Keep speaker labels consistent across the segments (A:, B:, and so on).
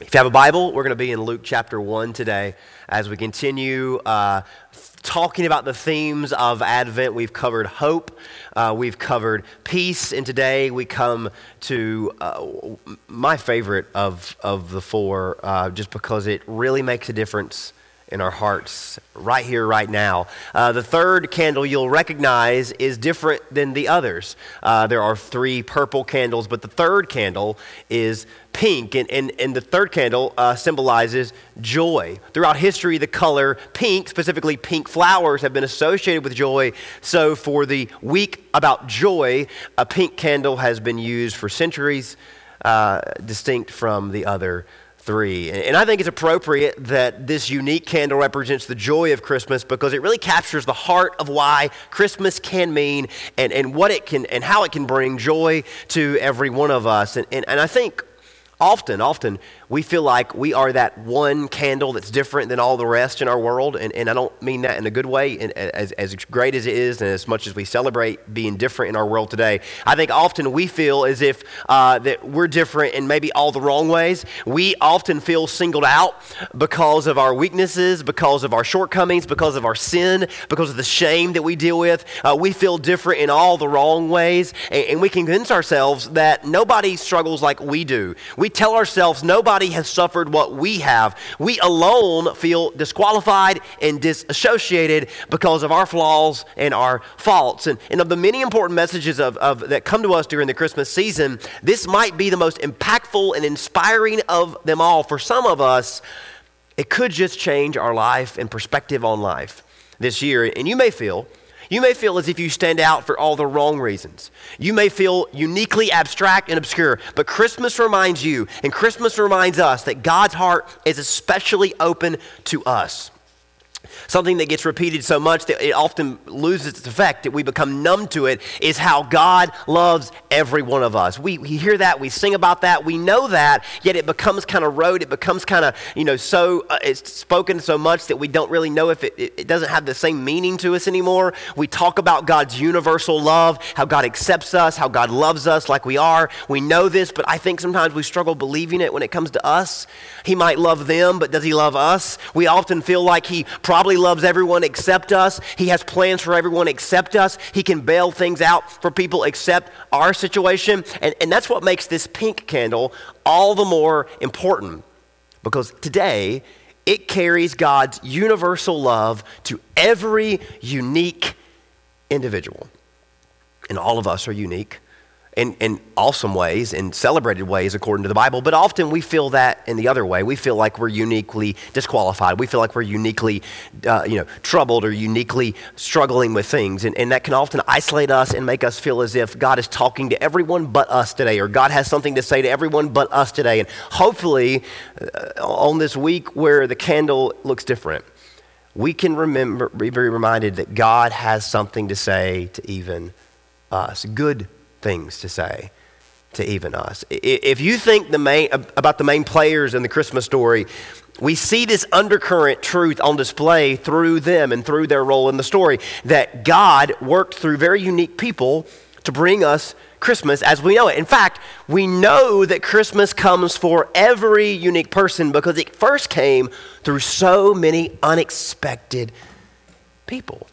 A: If you have a Bible, we're going to be in Luke chapter 1 today as we continue uh, talking about the themes of Advent. We've covered hope, uh, we've covered peace, and today we come to uh, my favorite of, of the four uh, just because it really makes a difference in our hearts right here, right now. Uh, the third candle you'll recognize is different than the others. Uh, there are three purple candles, but the third candle is pink, and, and, and the third candle uh, symbolizes joy. Throughout history, the color pink, specifically pink flowers, have been associated with joy. So, for the week about joy, a pink candle has been used for centuries, uh, distinct from the other three. And I think it's appropriate that this unique candle represents the joy of Christmas because it really captures the heart of why Christmas can mean and, and what it can and how it can bring joy to every one of us. And, and, and I think often, often we feel like we are that one candle that's different than all the rest in our world. And, and I don't mean that in a good way, and as, as great as it is, and as much as we celebrate being different in our world today. I think often we feel as if uh, that we're different in maybe all the wrong ways. We often feel singled out because of our weaknesses, because of our shortcomings, because of our sin, because of the shame that we deal with. Uh, we feel different in all the wrong ways, and, and we convince ourselves that nobody struggles like we do. We tell ourselves nobody Nobody has suffered what we have. We alone feel disqualified and disassociated because of our flaws and our faults. And, and of the many important messages of, of, that come to us during the Christmas season, this might be the most impactful and inspiring of them all. For some of us, it could just change our life and perspective on life this year. And you may feel you may feel as if you stand out for all the wrong reasons. You may feel uniquely abstract and obscure, but Christmas reminds you, and Christmas reminds us that God's heart is especially open to us something that gets repeated so much that it often loses its effect, that we become numb to it, is how God loves every one of us. We, we hear that, we sing about that, we know that, yet it becomes kind of rote, it becomes kind of, you know, so, uh, it's spoken so much that we don't really know if it, it, it doesn't have the same meaning to us anymore. We talk about God's universal love, how God accepts us, how God loves us like we are. We know this, but I think sometimes we struggle believing it when it comes to us. He might love them, but does he love us? We often feel like he probably loves everyone except us. He has plans for everyone except us. He can bail things out for people except our situation. And, and that's what makes this pink candle all the more important because today it carries God's universal love to every unique individual. And all of us are unique in, in awesome ways, in celebrated ways according to the Bible, but often we feel that in the other way. We feel like we're uniquely disqualified. We feel like we're uniquely uh, you know, troubled or uniquely struggling with things. And, and that can often isolate us and make us feel as if God is talking to everyone but us today, or God has something to say to everyone but us today. And hopefully, uh, on this week where the candle looks different, we can remember, be reminded that God has something to say to even us. Good things to say to even us. If you think the main, about the main players in the Christmas story, we see this undercurrent truth on display through them and through their role in the story that God worked through very unique people to bring us Christmas as we know it. In fact, we know that Christmas comes for every unique person because it first came through so many unexpected people.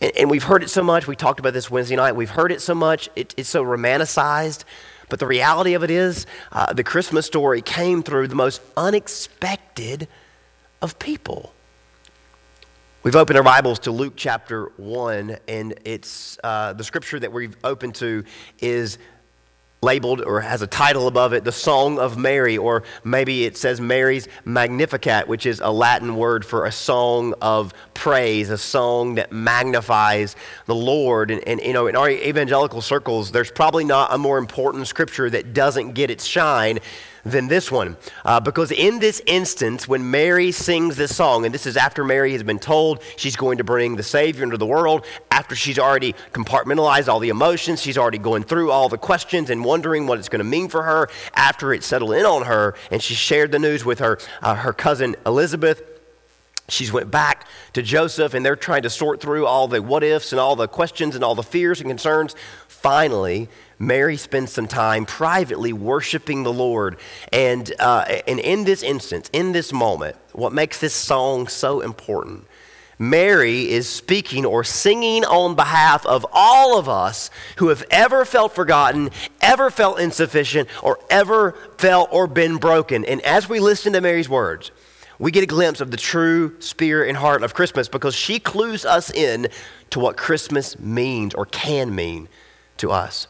A: And, and we've heard it so much. We talked about this Wednesday night. We've heard it so much. It, it's so romanticized. But the reality of it is, uh, the Christmas story came through the most unexpected of people. We've opened our Bibles to Luke chapter 1, and it's uh, the scripture that we've opened to is labeled or has a title above it, the Song of Mary, or maybe it says Mary's Magnificat, which is a Latin word for a song of praise, a song that magnifies the Lord. And, and you know, in our evangelical circles, there's probably not a more important scripture that doesn't get its shine than this one. Uh, because in this instance, when Mary sings this song, and this is after Mary has been told she's going to bring the Savior into the world, after she's already compartmentalized all the emotions, she's already going through all the questions and wondering what it's going to mean for her, after it settled in on her, and she shared the news with her, uh, her cousin Elizabeth. She's went back to Joseph, and they're trying to sort through all the what ifs and all the questions and all the fears and concerns. Finally, Mary spends some time privately worshiping the Lord. And, uh, and in this instance, in this moment, what makes this song so important Mary is speaking or singing on behalf of all of us who have ever felt forgotten, ever felt insufficient, or ever felt or been broken. And as we listen to Mary's words, we get a glimpse of the true spirit and heart of Christmas because she clues us in to what Christmas means or can mean to us.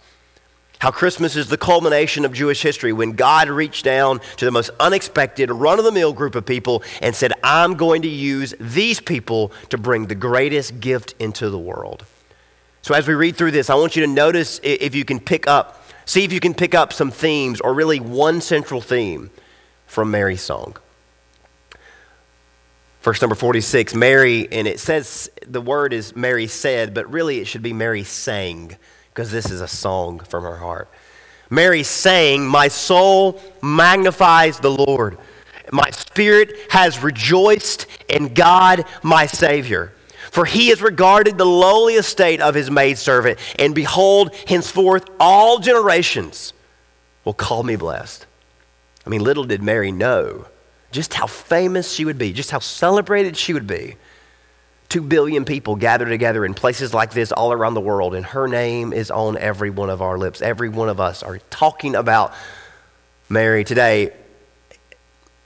A: How Christmas is the culmination of Jewish history when God reached down to the most unexpected, run of the mill group of people and said, I'm going to use these people to bring the greatest gift into the world. So, as we read through this, I want you to notice if you can pick up, see if you can pick up some themes or really one central theme from Mary's song. Verse number 46, Mary, and it says the word is Mary said, but really it should be Mary sang because this is a song from her heart. Mary sang, My soul magnifies the Lord. My spirit has rejoiced in God, my Savior. For he has regarded the lowly estate of his maidservant, and behold, henceforth all generations will call me blessed. I mean, little did Mary know just how famous she would be, just how celebrated she would be. Two billion people gather together in places like this all around the world, and her name is on every one of our lips. Every one of us are talking about Mary today.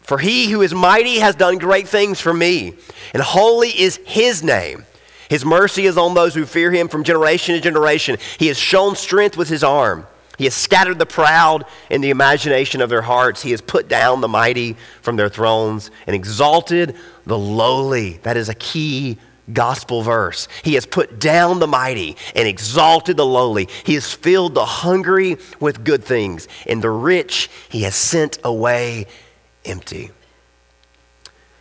A: For he who is mighty has done great things for me, and holy is his name. His mercy is on those who fear him from generation to generation. He has shown strength with his arm. He has scattered the proud in the imagination of their hearts. He has put down the mighty from their thrones and exalted the lowly. That is a key gospel verse. He has put down the mighty and exalted the lowly. He has filled the hungry with good things, and the rich he has sent away empty.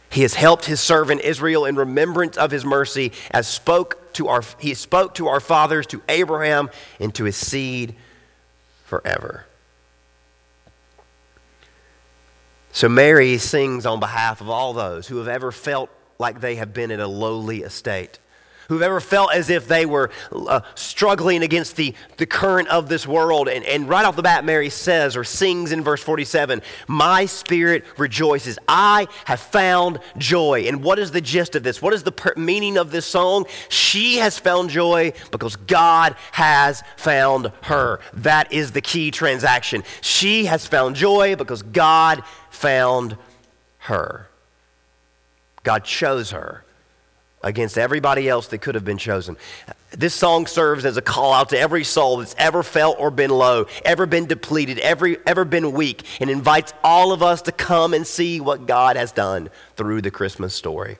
A: He has helped his servant Israel in remembrance of his mercy, as spoke to our, he spoke to our fathers, to Abraham, and to his seed forever. So Mary sings on behalf of all those who have ever felt like they have been in a lowly estate who've ever felt as if they were uh, struggling against the, the current of this world. And, and right off the bat, Mary says or sings in verse 47 My spirit rejoices. I have found joy. And what is the gist of this? What is the per- meaning of this song? She has found joy because God has found her. That is the key transaction. She has found joy because God found her. God chose her against everybody else that could have been chosen. This song serves as a call out to every soul that's ever felt or been low, ever been depleted, every, ever been weak, and invites all of us to come and see what God has done through the Christmas story.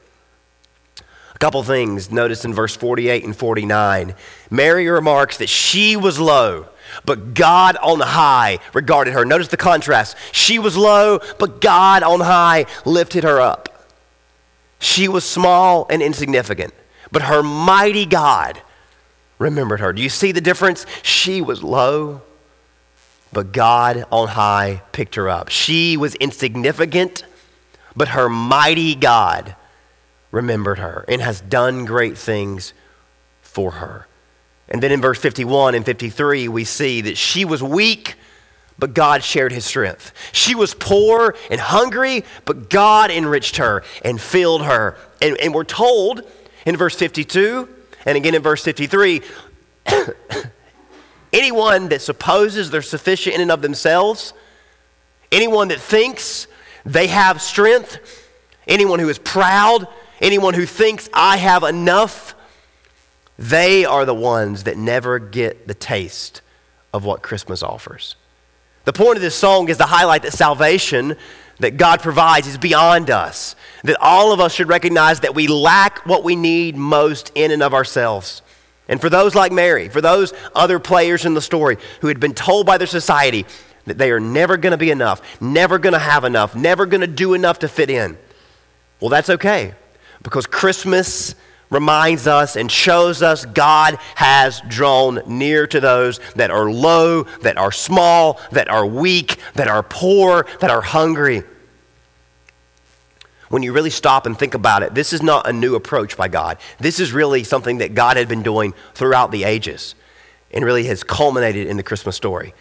A: A couple things notice in verse 48 and 49. Mary remarks that she was low, but God on high regarded her. Notice the contrast. She was low, but God on high lifted her up. She was small and insignificant, but her mighty God remembered her. Do you see the difference? She was low, but God on high picked her up. She was insignificant, but her mighty God remembered her and has done great things for her. And then in verse 51 and 53, we see that she was weak but God shared his strength. She was poor and hungry, but God enriched her and filled her. And, and we're told in verse 52 and again in verse 53 anyone that supposes they're sufficient in and of themselves, anyone that thinks they have strength, anyone who is proud, anyone who thinks I have enough, they are the ones that never get the taste of what Christmas offers. The point of this song is to highlight that salvation that God provides is beyond us. That all of us should recognize that we lack what we need most in and of ourselves. And for those like Mary, for those other players in the story who had been told by their society that they are never going to be enough, never going to have enough, never going to do enough to fit in, well, that's okay. Because Christmas reminds us and shows us God has drawn near to those that are low, that are small, that are weak, that are poor, that are hungry. When you really stop and think about it, this is not a new approach by God. This is really something that God had been doing throughout the ages. and really has culminated in the Christmas story.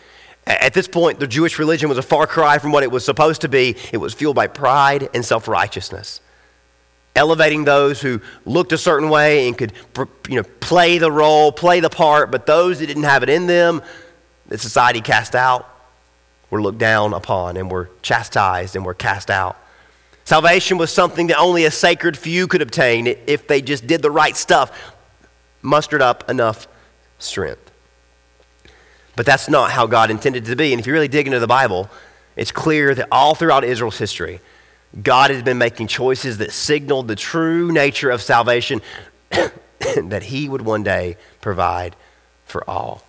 A: At this point, the Jewish religion was a far cry from what it was supposed to be. It was fueled by pride and self righteousness, elevating those who looked a certain way and could you know, play the role, play the part, but those that didn't have it in them, that society cast out, were looked down upon and were chastised and were cast out. Salvation was something that only a sacred few could obtain if they just did the right stuff, mustered up enough strength. But that's not how God intended it to be. And if you really dig into the Bible, it's clear that all throughout Israel's history, God has been making choices that signaled the true nature of salvation that He would one day provide for all.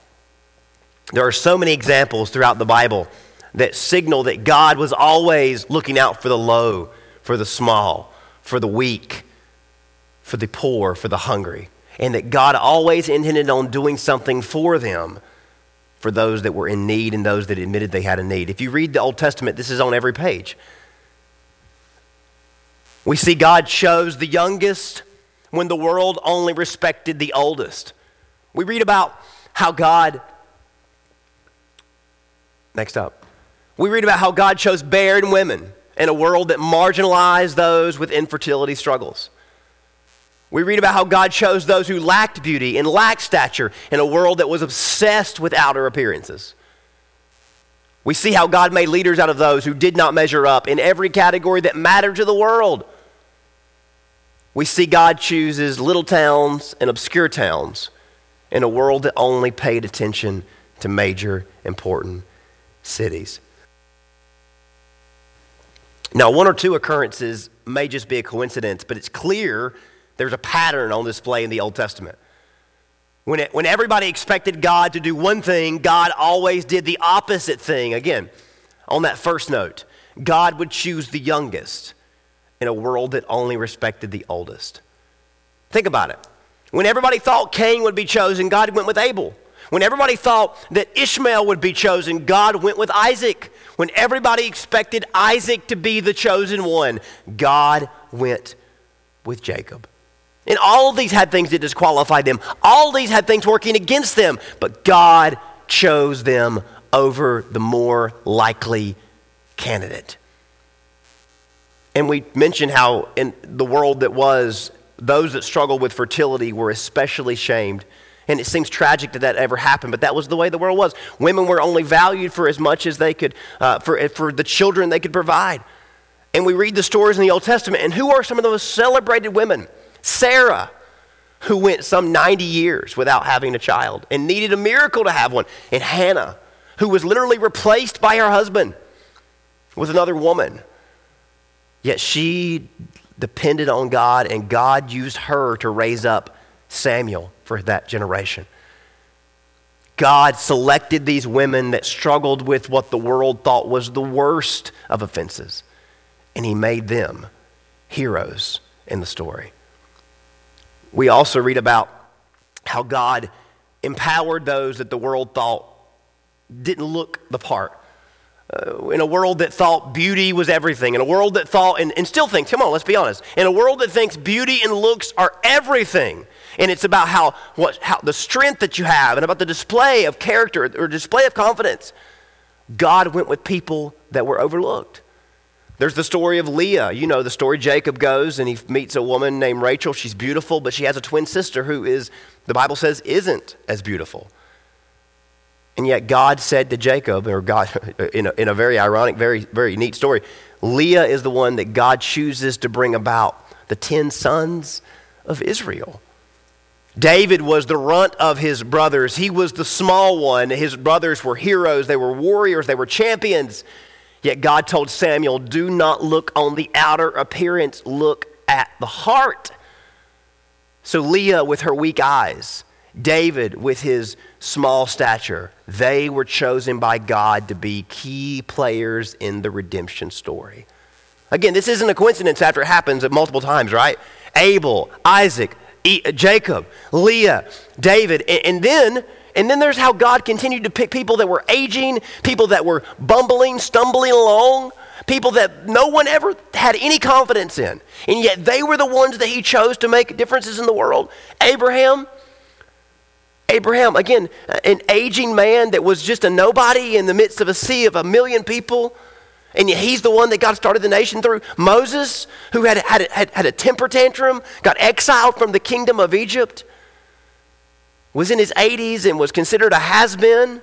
A: There are so many examples throughout the Bible that signal that God was always looking out for the low, for the small, for the weak, for the poor, for the hungry, and that God always intended on doing something for them for those that were in need and those that admitted they had a need. If you read the Old Testament, this is on every page. We see God chose the youngest when the world only respected the oldest. We read about how God, next up, we read about how God chose barren women in a world that marginalized those with infertility struggles. We read about how God chose those who lacked beauty and lacked stature in a world that was obsessed with outer appearances. We see how God made leaders out of those who did not measure up in every category that mattered to the world. We see God chooses little towns and obscure towns in a world that only paid attention to major, important cities. Now, one or two occurrences may just be a coincidence, but it's clear there's a pattern on display in the Old Testament. When, it, when everybody expected God to do one thing, God always did the opposite thing. Again, on that first note, God would choose the youngest in a world that only respected the oldest. Think about it. When everybody thought Cain would be chosen, God went with Abel. When everybody thought that Ishmael would be chosen, God went with Isaac. When everybody expected Isaac to be the chosen one, God went with Jacob. And all of these had things that disqualified them. All of these had things working against them. But God chose them over the more likely candidate. And we mentioned how in the world that was, those that struggled with fertility were especially shamed. And it seems tragic that that ever happened, but that was the way the world was. Women were only valued for as much as they could, uh, for, for the children they could provide. And we read the stories in the Old Testament, and who are some of those celebrated women? Sarah, who went some 90 years without having a child and needed a miracle to have one, and Hannah, who was literally replaced by her husband with another woman. Yet she depended on God, and God used her to raise up Samuel for that generation. God selected these women that struggled with what the world thought was the worst of offenses, and He made them heroes in the story. We also read about how God empowered those that the world thought didn't look the part. Uh, in a world that thought beauty was everything, in a world that thought, and, and still thinks, come on, let's be honest, in a world that thinks beauty and looks are everything, and it's about how, what, how the strength that you have and about the display of character or display of confidence, God went with people that were overlooked. There's the story of Leah. You know the story. Jacob goes and he meets a woman named Rachel. She's beautiful, but she has a twin sister who is, the Bible says, isn't as beautiful. And yet God said to Jacob, or God, in a, in a very ironic, very, very neat story, Leah is the one that God chooses to bring about the 10 sons of Israel. David was the runt of his brothers. He was the small one. His brothers were heroes, they were warriors, they were champions. Yet God told Samuel, Do not look on the outer appearance, look at the heart. So Leah with her weak eyes, David with his small stature, they were chosen by God to be key players in the redemption story. Again, this isn't a coincidence after it happens at multiple times, right? Abel, Isaac, uh, Jacob, Leah, David, and then and then there's how God continued to pick people that were aging, people that were bumbling, stumbling along, people that no one ever had any confidence in. And yet they were the ones that He chose to make differences in the world. Abraham, Abraham, again, an aging man that was just a nobody in the midst of a sea of a million people. And he's the one that God started the nation through. Moses, who had, had, had, had a temper tantrum, got exiled from the kingdom of Egypt, was in his 80s and was considered a has been.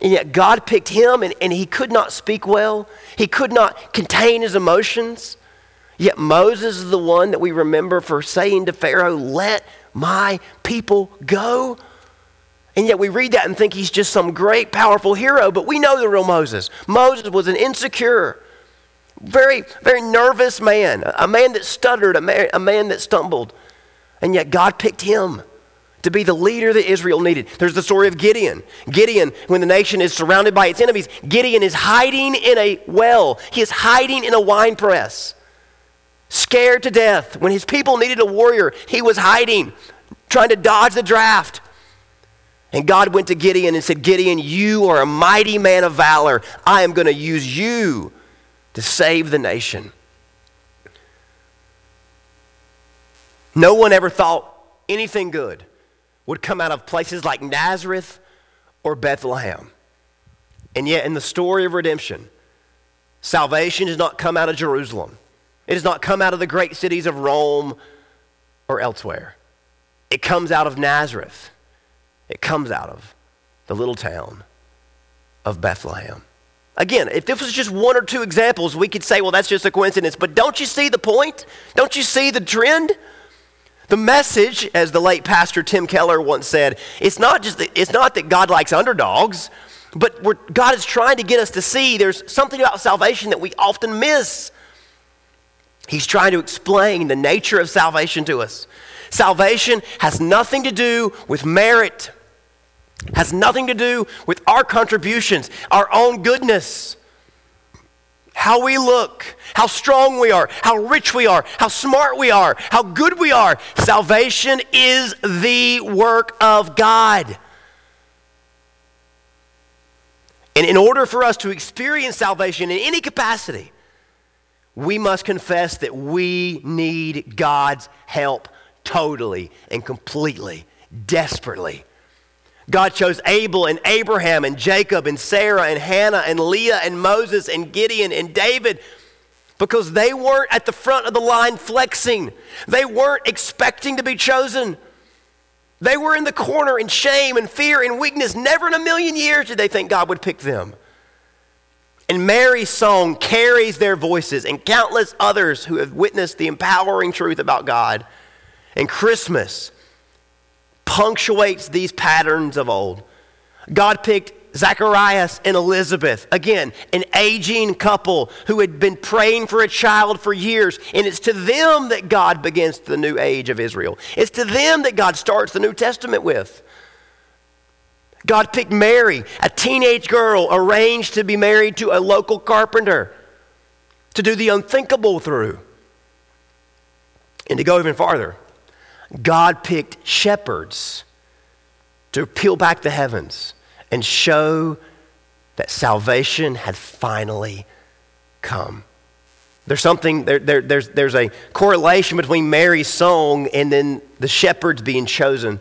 A: And yet God picked him, and, and he could not speak well. He could not contain his emotions. Yet Moses is the one that we remember for saying to Pharaoh, Let my people go. And yet we read that and think he's just some great, powerful hero, but we know the real Moses. Moses was an insecure, very, very nervous man, a man that stuttered, a man, a man that stumbled. And yet God picked him to be the leader that Israel needed. There's the story of Gideon. Gideon, when the nation is surrounded by its enemies, Gideon is hiding in a well, he is hiding in a wine press, scared to death. When his people needed a warrior, he was hiding, trying to dodge the draft. And God went to Gideon and said, Gideon, you are a mighty man of valor. I am going to use you to save the nation. No one ever thought anything good would come out of places like Nazareth or Bethlehem. And yet, in the story of redemption, salvation does not come out of Jerusalem, it does not come out of the great cities of Rome or elsewhere. It comes out of Nazareth. It comes out of the little town of Bethlehem. Again, if this was just one or two examples, we could say, well, that's just a coincidence. But don't you see the point? Don't you see the trend? The message, as the late pastor Tim Keller once said, it's not just that, it's not that God likes underdogs, but God is trying to get us to see there's something about salvation that we often miss. He's trying to explain the nature of salvation to us. Salvation has nothing to do with merit has nothing to do with our contributions, our own goodness, how we look, how strong we are, how rich we are, how smart we are, how good we are. Salvation is the work of God. And in order for us to experience salvation in any capacity, we must confess that we need God's help totally and completely, desperately. God chose Abel and Abraham and Jacob and Sarah and Hannah and Leah and Moses and Gideon and David because they weren't at the front of the line flexing. They weren't expecting to be chosen. They were in the corner in shame and fear and weakness. Never in a million years did they think God would pick them. And Mary's song carries their voices and countless others who have witnessed the empowering truth about God. And Christmas punctuates these patterns of old. God picked Zacharias and Elizabeth, again, an aging couple who had been praying for a child for years, and it's to them that God begins the new age of Israel. It's to them that God starts the New Testament with. God picked Mary, a teenage girl arranged to be married to a local carpenter, to do the unthinkable through. And to go even farther, God picked shepherds to peel back the heavens and show that salvation had finally come. There's something, there, there, there's, there's a correlation between Mary's song and then the shepherds being chosen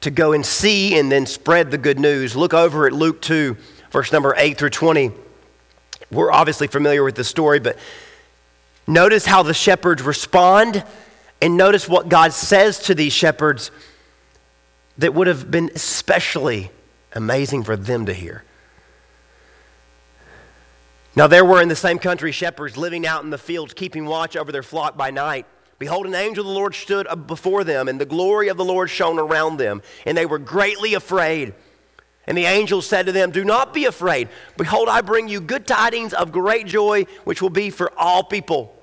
A: to go and see and then spread the good news. Look over at Luke 2, verse number 8 through 20. We're obviously familiar with the story, but notice how the shepherds respond and notice what God says to these shepherds that would have been especially amazing for them to hear. Now, there were in the same country shepherds living out in the fields, keeping watch over their flock by night. Behold, an angel of the Lord stood before them, and the glory of the Lord shone around them, and they were greatly afraid. And the angel said to them, Do not be afraid. Behold, I bring you good tidings of great joy, which will be for all people.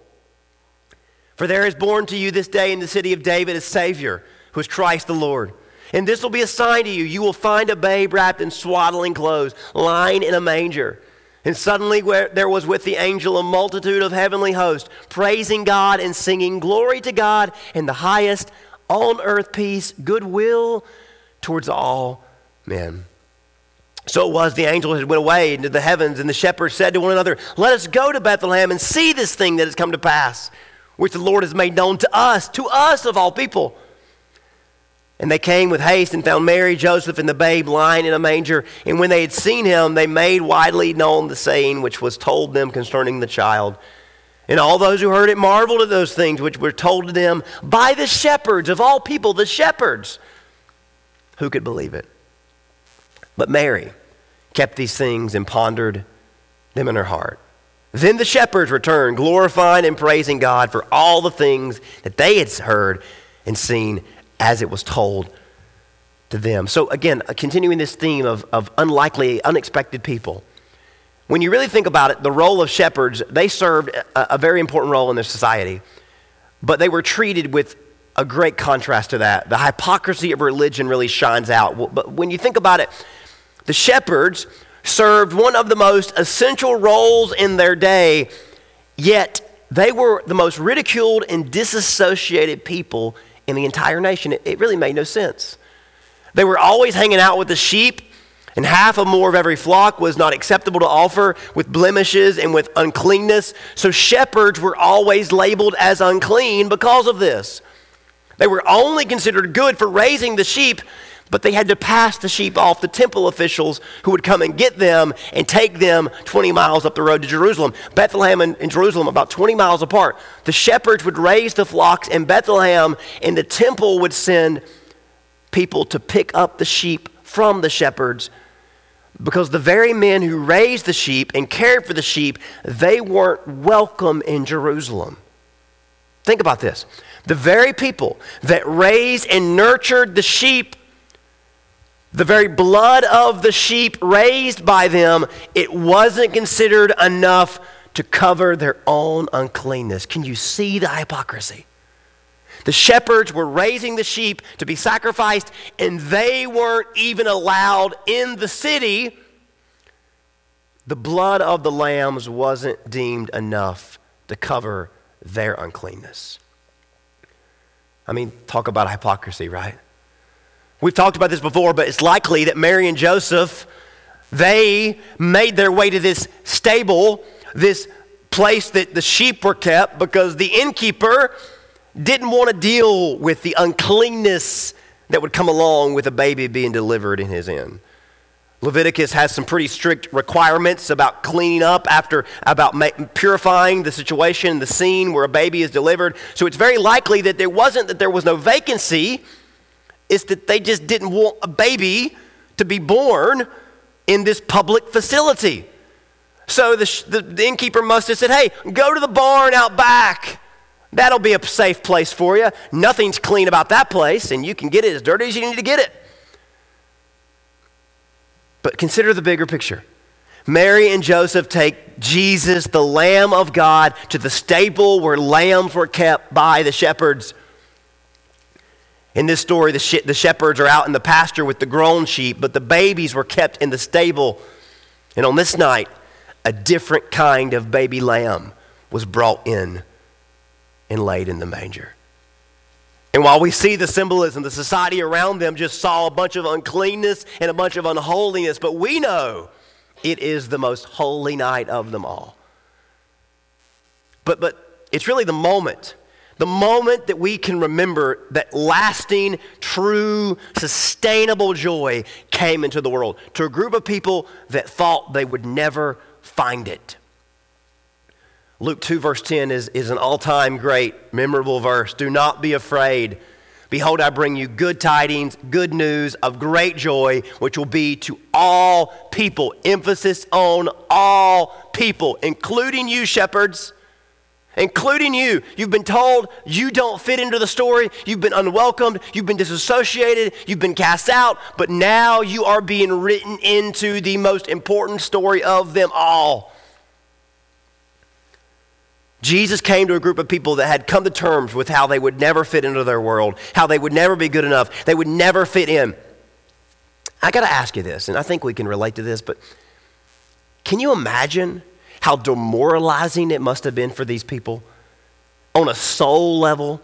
A: For there is born to you this day in the city of David a Savior, who is Christ the Lord. And this will be a sign to you. You will find a babe wrapped in swaddling clothes, lying in a manger. And suddenly there was with the angel a multitude of heavenly hosts, praising God and singing, Glory to God in the highest, on earth peace, goodwill towards all men. So it was the angel had went away into the heavens, and the shepherds said to one another, Let us go to Bethlehem and see this thing that has come to pass which the Lord has made known to us, to us of all people. And they came with haste and found Mary, Joseph, and the babe lying in a manger. And when they had seen him, they made widely known the saying which was told them concerning the child. And all those who heard it marveled at those things which were told to them by the shepherds of all people, the shepherds. Who could believe it? But Mary kept these things and pondered them in her heart. Then the shepherds returned, glorifying and praising God for all the things that they had heard and seen as it was told to them. So, again, uh, continuing this theme of, of unlikely, unexpected people. When you really think about it, the role of shepherds, they served a, a very important role in their society, but they were treated with a great contrast to that. The hypocrisy of religion really shines out. But when you think about it, the shepherds served one of the most essential roles in their day, yet they were the most ridiculed and disassociated people in the entire nation. It, it really made no sense. They were always hanging out with the sheep, and half or more of every flock was not acceptable to offer with blemishes and with uncleanness. So shepherds were always labeled as unclean because of this. They were only considered good for raising the sheep, but they had to pass the sheep off to temple officials who would come and get them and take them 20 miles up the road to Jerusalem. Bethlehem and, and, Jerusalem, about 20 miles apart. The shepherds would raise the flocks in Bethlehem, and the temple would send people to pick up the sheep from the shepherds because the very men who raised the sheep and cared for the sheep, they weren't welcome in Jerusalem. Think about this. The very people that raised and nurtured the sheep the very blood of the sheep raised by them, it wasn't considered enough to cover their own uncleanness. Can you see the hypocrisy? The shepherds were raising the sheep to be sacrificed, and they weren't even allowed in the city. The blood of the lambs wasn't deemed enough to cover their uncleanness. I mean, talk about hypocrisy, right? We've talked about this before, but it's likely that Mary and Joseph, they made their way to this stable, this place that the sheep were kept, because the innkeeper didn't want to deal with the uncleanness that would come along with a baby being delivered in his inn. Leviticus has some pretty strict requirements about cleaning up after, about ma- purifying the situation, the scene where a baby is delivered. So it's very likely that there wasn't that there was no vacancy is that they just didn't want a baby to be born in this public facility. So the, the, the, innkeeper must have said, hey, go to the barn out back. That'll be a safe place for you. Nothing's clean about that place, and you can get it as dirty as you need to get it. But consider the bigger picture. Mary and Joseph take Jesus, the Lamb of God, to the stable where lambs were kept by the shepherds. In this story, the, the shepherds are out in the pasture with the grown sheep, but the babies were kept in the stable. And on this night, a different kind of baby lamb was brought in and laid in the manger. And while we see the symbolism, the society around them just saw a bunch of uncleanness and a bunch of unholiness, but we know it is the most holy night of them all. But, but it's really the moment the moment that we can remember that lasting, true, sustainable joy came into the world to a group of people that thought they would never find it. Luke 2, verse 10 is, is an all time great, memorable verse. Do not be afraid. Behold, I bring you good tidings, good news of great joy, which will be to all people. Emphasis on all people, including you, shepherds including you. You've been told you don't fit into the story. You've been unwelcomed. You've been disassociated. You've been cast out. But now you are being written into the most important story of them all. Jesus came to a group of people that had come to terms with how they would never fit into their world, how they would never be good enough, they would never fit in. I got to ask you this, and I think we can relate to this, but can you imagine how demoralizing it must have been for these people on a soul level.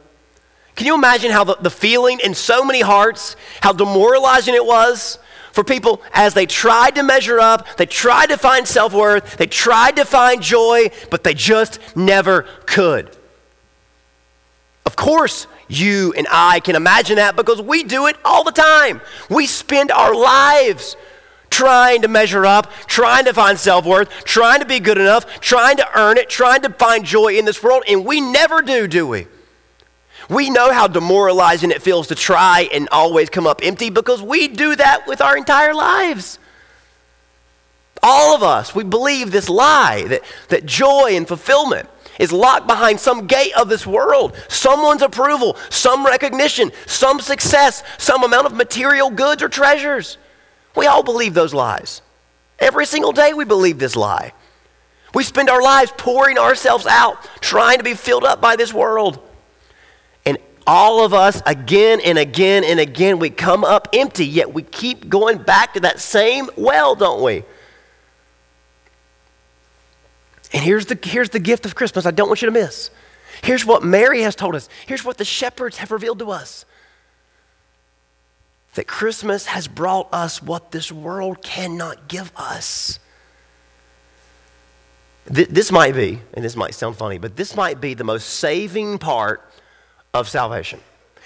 A: Can you imagine how the, the feeling in so many hearts, how demoralizing it was for people as they tried to measure up, they tried to find self worth, they tried to find joy, but they just never could. Of course, you and I can imagine that because we do it all the time. We spend our lives trying to measure up, trying to find self worth, trying to be good enough, trying to earn it, trying to find joy in this world, and we never do, do we? We know how demoralizing it feels to try and always come up empty because we do that with our entire lives. All of us, we believe this lie that, that joy and fulfillment is locked behind some gate of this world, someone's approval, some recognition, some success, some amount of material goods or treasures. We all believe those lies. Every single day we believe this lie. We spend our lives pouring ourselves out, trying to be filled up by this world. And all of us, again and again and again, we come up empty, yet we keep going back to that same well, don't we? And here's the, here's the gift of Christmas I don't want you to miss. Here's what Mary has told us. Here's what the shepherds have revealed to us that Christmas has brought us what this world cannot give us. This might be, and this might sound funny, but this might be the most saving part of salvation.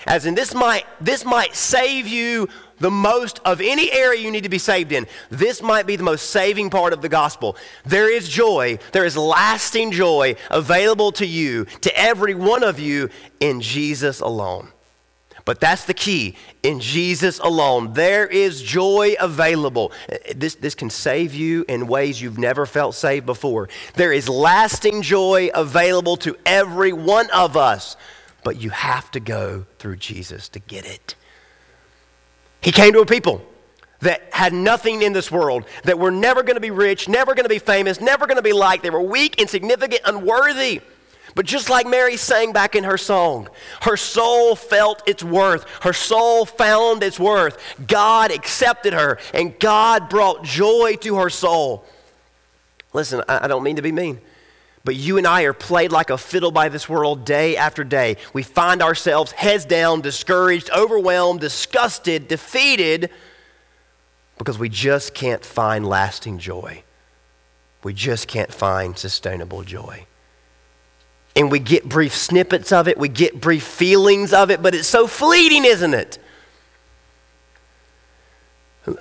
A: As in, this might, this might save you the most of any area you need to be saved in. This might be the most saving part of the gospel. There is joy, there is lasting joy available to you, to every one of you, in Jesus alone. But that's the key. In Jesus alone, there is joy available. This, this can save you in ways you've never felt saved before. There is lasting joy available to every one of us but you have to go through Jesus to get it. He came to a people that had nothing in this world, that were never going to be rich, never going to be famous, never going to be liked. They were weak, insignificant, unworthy. But just like Mary sang back in her song, her soul felt its worth. Her soul found its worth. God accepted her, and God brought joy to her soul. Listen, I don't mean to be mean. But you and I are played like a fiddle by this world day after day. We find ourselves heads down, discouraged, overwhelmed, disgusted, defeated, because we just can't find lasting joy. We just can't find sustainable joy. And we get brief snippets of it, we get brief feelings of it, but it's so fleeting, isn't it?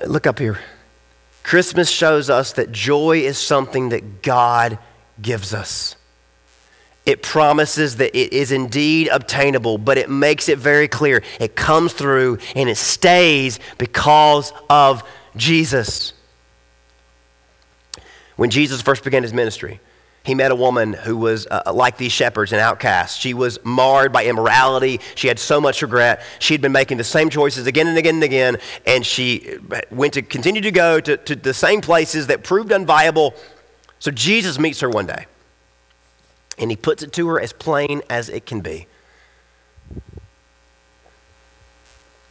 A: Look up here. Christmas shows us that joy is something that God gives us. It promises that it is indeed obtainable, but it makes it very clear. It comes through and it stays because of Jesus. When Jesus first began his ministry, he met a woman who was uh, like these shepherds, an outcast. She was marred by immorality. She had so much regret. She had been making the same choices again and again and again, and she went to continue to go to, to the same places that proved unviable so Jesus meets her one day, and he puts it to her as plain as it can be.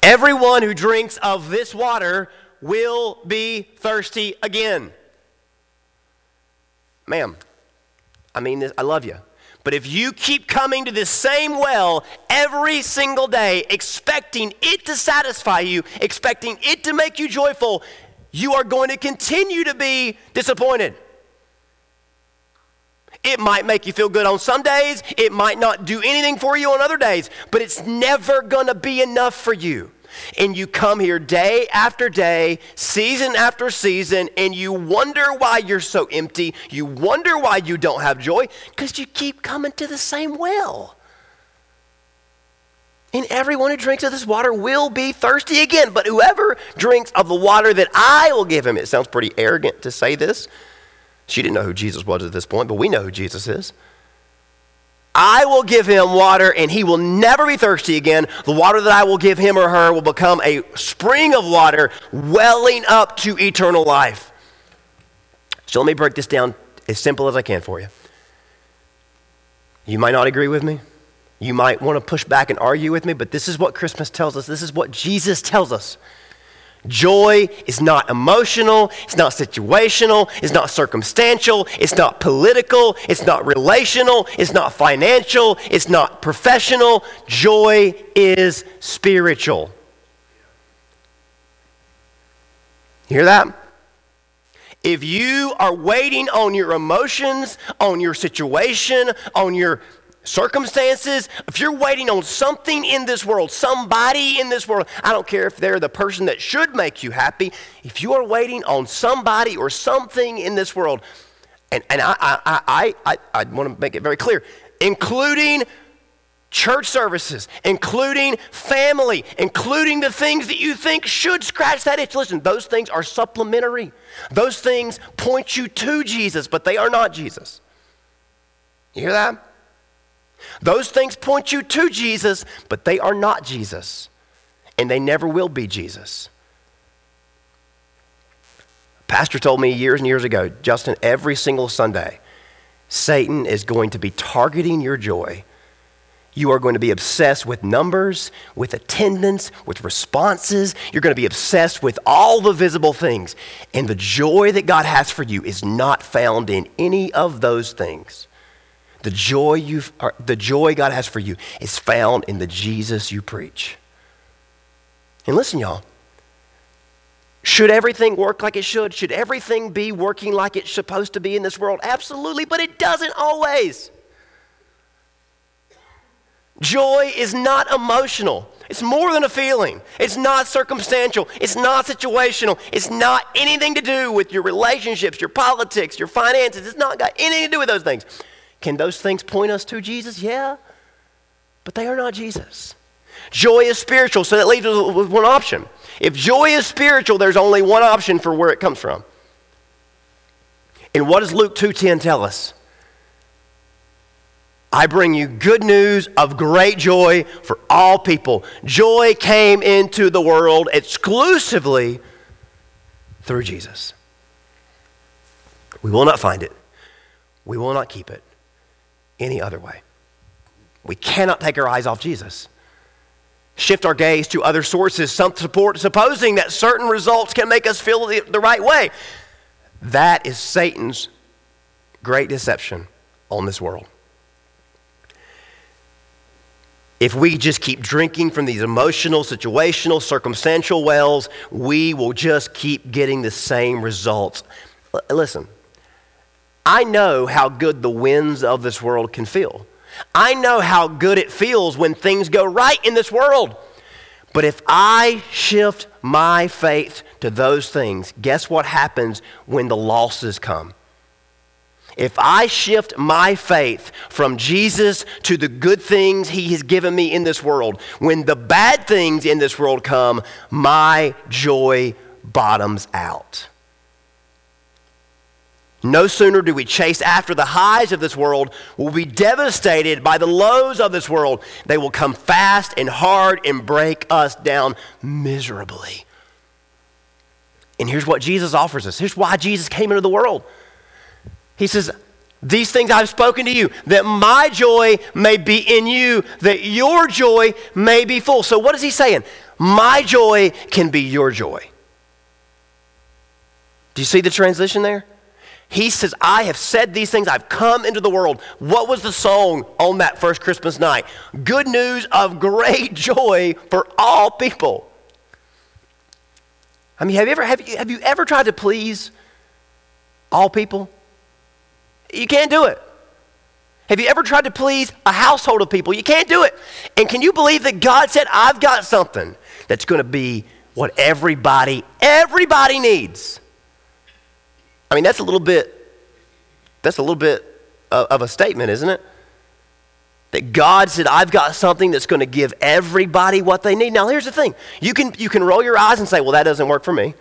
A: Everyone who drinks of this water will be thirsty again. Ma'am, I mean this, I love you. But if you keep coming to this same well every single day, expecting it to satisfy you, expecting it to make you joyful, you are going to continue to be disappointed. It might make you feel good on some days, it might not do anything for you on other days, but it's never going to be enough for you. And you come here day after day, season after season, and you wonder why you're so empty. You wonder why you don't have joy, because you keep coming to the same well. And everyone who drinks of this water will be thirsty again. But whoever drinks of the water that I will give him, it sounds pretty arrogant to say this, she didn't know who Jesus was at this point, but we know who Jesus is. I will give him water and he will never be thirsty again. The water that I will give him or her will become a spring of water welling up to eternal life. So let me break this down as simple as I can for you. You might not agree with me. You might want to push back and argue with me, but this is what Christmas tells us. This is what Jesus tells us. Joy is not emotional, it's not situational, it's not circumstantial, it's not political, it's not relational, it's not financial, it's not professional. Joy is spiritual. Hear that? If you are waiting on your emotions, on your situation, on your circumstances, if you're waiting on something in this world, somebody in this world, I don't care if they're the person that should make you happy, if you are waiting on somebody or something in this world, and, and I, I, I, I, I want to make it very clear, including church services, including family, including the things that you think should scratch that itch. Listen, those things are supplementary. Those things point you to Jesus, but they are not Jesus. You hear that? Those things point you to Jesus, but they are not Jesus. And they never will be Jesus. Pastor told me years and years ago, Justin, every single Sunday, Satan is going to be targeting your joy. You are going to be obsessed with numbers, with attendance, with responses. You're going to be obsessed with all the visible things. And the joy that God has for you is not found in any of those things. The joy, you the joy God has for you is found in the Jesus you preach. And listen, y'all. Should everything work like it should? Should everything be working like it's supposed to be in this world? Absolutely, but it doesn't always. Joy is not emotional. It's more than a feeling. It's not circumstantial. It's not situational. It's not anything to do with your relationships, your politics, your finances. It's not got anything to do with those things. Can those things point us to Jesus? Yeah. But they are not Jesus. Joy is spiritual, so that leaves us with one option. If joy is spiritual, there's only one option for where it comes from. And what does Luke 2:10 tell us? I bring you good news of great joy for all people. Joy came into the world exclusively through Jesus. We will not find it. We will not keep it any other way. We cannot take our eyes off Jesus. Shift our gaze to other sources, some support, supposing that certain results can make us feel the, the right way. That is Satan's great deception on this world. If we just keep drinking from these emotional, situational, circumstantial wells, we will just keep getting the same results. L- listen, I know how good the winds of this world can feel. I know how good it feels when things go right in this world. But if I shift my faith to those things, guess what happens when the losses come? If I shift my faith from Jesus to the good things he has given me in this world, when the bad things in this world come, my joy bottoms out. No sooner do we chase after the highs of this world, we'll be devastated by the lows of this world. They will come fast and hard and break us down miserably. And here's what Jesus offers us. Here's why Jesus came into the world. He says, These things I've spoken to you, that my joy may be in you, that your joy may be full. So, what is he saying? My joy can be your joy. Do you see the transition there? He says, I have said these things. I've come into the world. What was the song on that first Christmas night? Good news of great joy for all people. I mean, have you ever, have you, have you ever tried to please all people? You can't do it. Have you ever tried to please a household of people? You can't do it. And can you believe that God said, I've got something that's going to be what everybody, everybody needs? I mean, that's a little bit, that's a little bit of a statement, isn't it? That God said, I've got something that's going to give everybody what they need. Now, here's the thing. You can, you can roll your eyes and say, well, that doesn't work for me.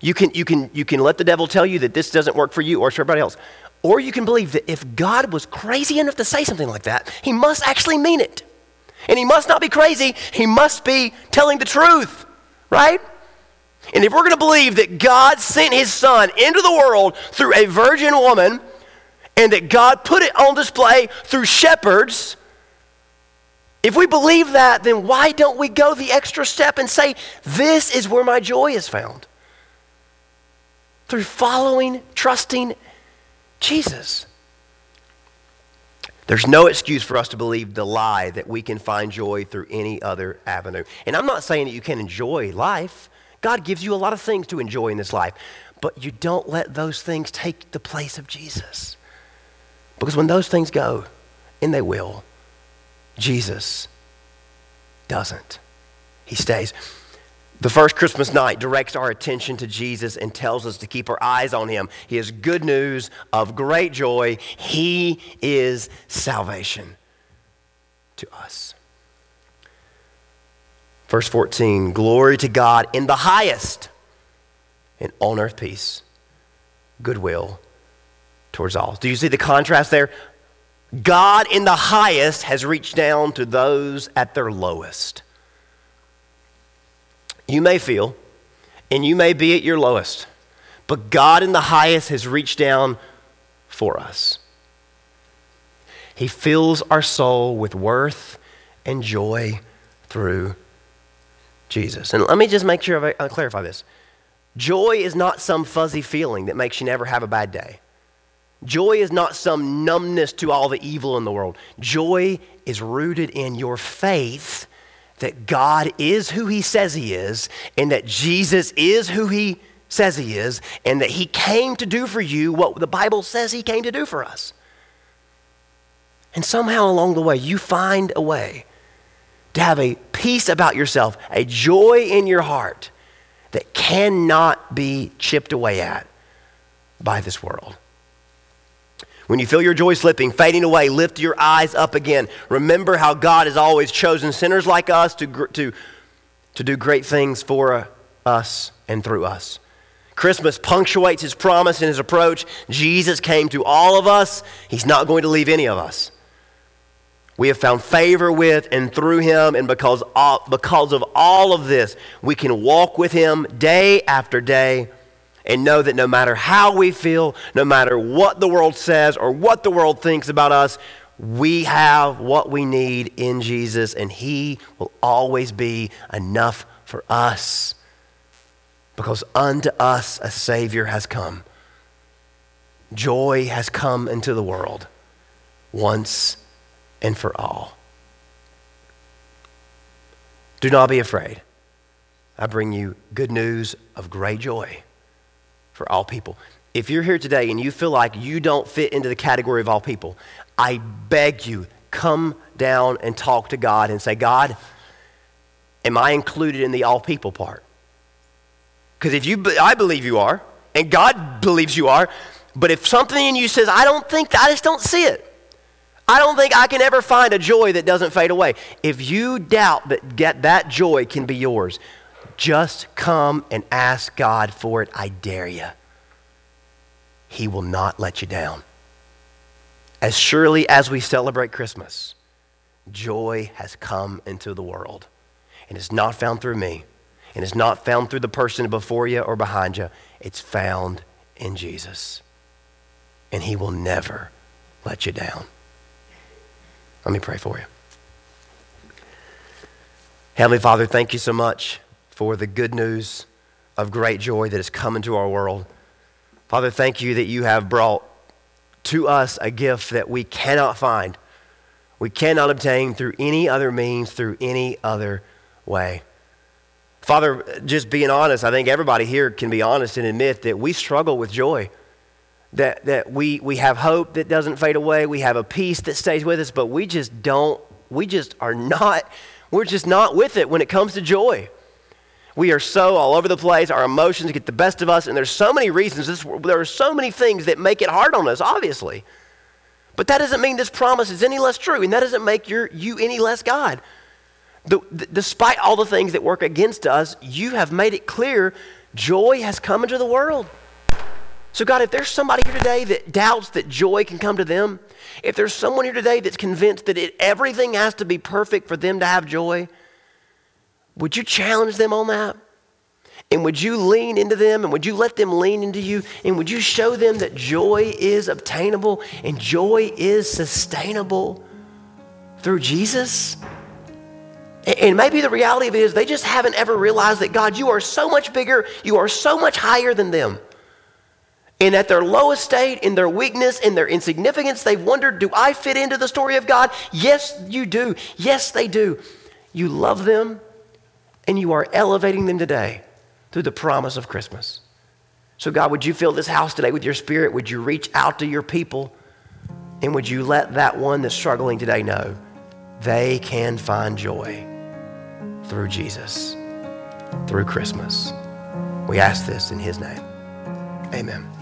A: You can, you, can, you can let the devil tell you that this doesn't work for you or for everybody else. Or you can believe that if God was crazy enough to say something like that, he must actually mean it. And he must not be crazy, he must be telling the truth, right? And if we're going to believe that God sent his son into the world through a virgin woman and that God put it on display through shepherds, if we believe that, then why don't we go the extra step and say, This is where my joy is found? Through following, trusting Jesus. There's no excuse for us to believe the lie that we can find joy through any other avenue. And I'm not saying that you can enjoy life. God gives you a lot of things to enjoy in this life, but you don't let those things take the place of Jesus. Because when those things go, and they will. Jesus doesn't. He stays. The first Christmas night directs our attention to Jesus and tells us to keep our eyes on him. He is good news of great joy. He is salvation to us. Verse 14 Glory to God in the highest, and on earth peace, goodwill towards all. Do you see the contrast there? God in the highest has reached down to those at their lowest. You may feel, and you may be at your lowest, but God in the highest has reached down for us. He fills our soul with worth and joy through Jesus. And let me just make sure I clarify this. Joy is not some fuzzy feeling that makes you never have a bad day. Joy is not some numbness to all the evil in the world. Joy is rooted in your faith that God is who he says he is, and that Jesus is who he says he is, and that he came to do for you what the Bible says he came to do for us. And somehow along the way, you find a way to have a peace about yourself, a joy in your heart that cannot be chipped away at by this world. When you feel your joy slipping, fading away, lift your eyes up again. Remember how God has always chosen sinners like us to, to, to do great things for uh, us and through us. Christmas punctuates his promise and his approach. Jesus came to all of us, he's not going to leave any of us. We have found favor with and through him, and because, because of all of this, we can walk with him day after day and know that no matter how we feel, no matter what the world says or what the world thinks about us, we have what we need in Jesus, and He will always be enough for us. Because unto us a Savior has come. Joy has come into the world once and for all. Do not be afraid. I bring you good news of great joy for all people. If you're here today and you feel like you don't fit into the category of all people, I beg you, come down and talk to God and say, God, am I included in the all people part? Because if you, I believe you are, and God believes you are, but if something in you says, I don't think, I just don't see it. I don't think I can ever find a joy that doesn't fade away. If you doubt that get that joy can be yours, just come and ask God for it. I dare you. He will not let you down. As surely as we celebrate Christmas, joy has come into the world. And it's not found through me, and it's not found through the person before you or behind you. It's found in Jesus. And He will never let you down. Let me pray for you. Heavenly Father, thank you so much for the good news of great joy that has come into our world. Father, thank you that you have brought to us a gift that we cannot find, we cannot obtain through any other means, through any other way. Father, just being honest, I think everybody here can be honest and admit that we struggle with joy. That, that we, we have hope that doesn't fade away. We have a peace that stays with us, but we just don't, we just are not, we're just not with it when it comes to joy. We are so all over the place. Our emotions get the best of us, and there's so many reasons. This, there are so many things that make it hard on us, obviously. But that doesn't mean this promise is any less true, and that doesn't make your, you any less God. The, the, despite all the things that work against us, you have made it clear joy has come into the world. So, God, if there's somebody here today that doubts that joy can come to them, if there's someone here today that's convinced that it, everything has to be perfect for them to have joy, would you challenge them on that? And would you lean into them and would you let them lean into you? And would you show them that joy is obtainable and joy is sustainable through Jesus? And maybe the reality of it is they just haven't ever realized that God, you are so much bigger, you are so much higher than them. And at their lowest state, in their weakness, in their insignificance, they've wondered, do I fit into the story of God? Yes, you do. Yes, they do. You love them and you are elevating them today through the promise of Christmas. So, God, would you fill this house today with your spirit? Would you reach out to your people? And would you let that one that's struggling today know they can find joy through Jesus, through Christmas? We ask this in his name. Amen.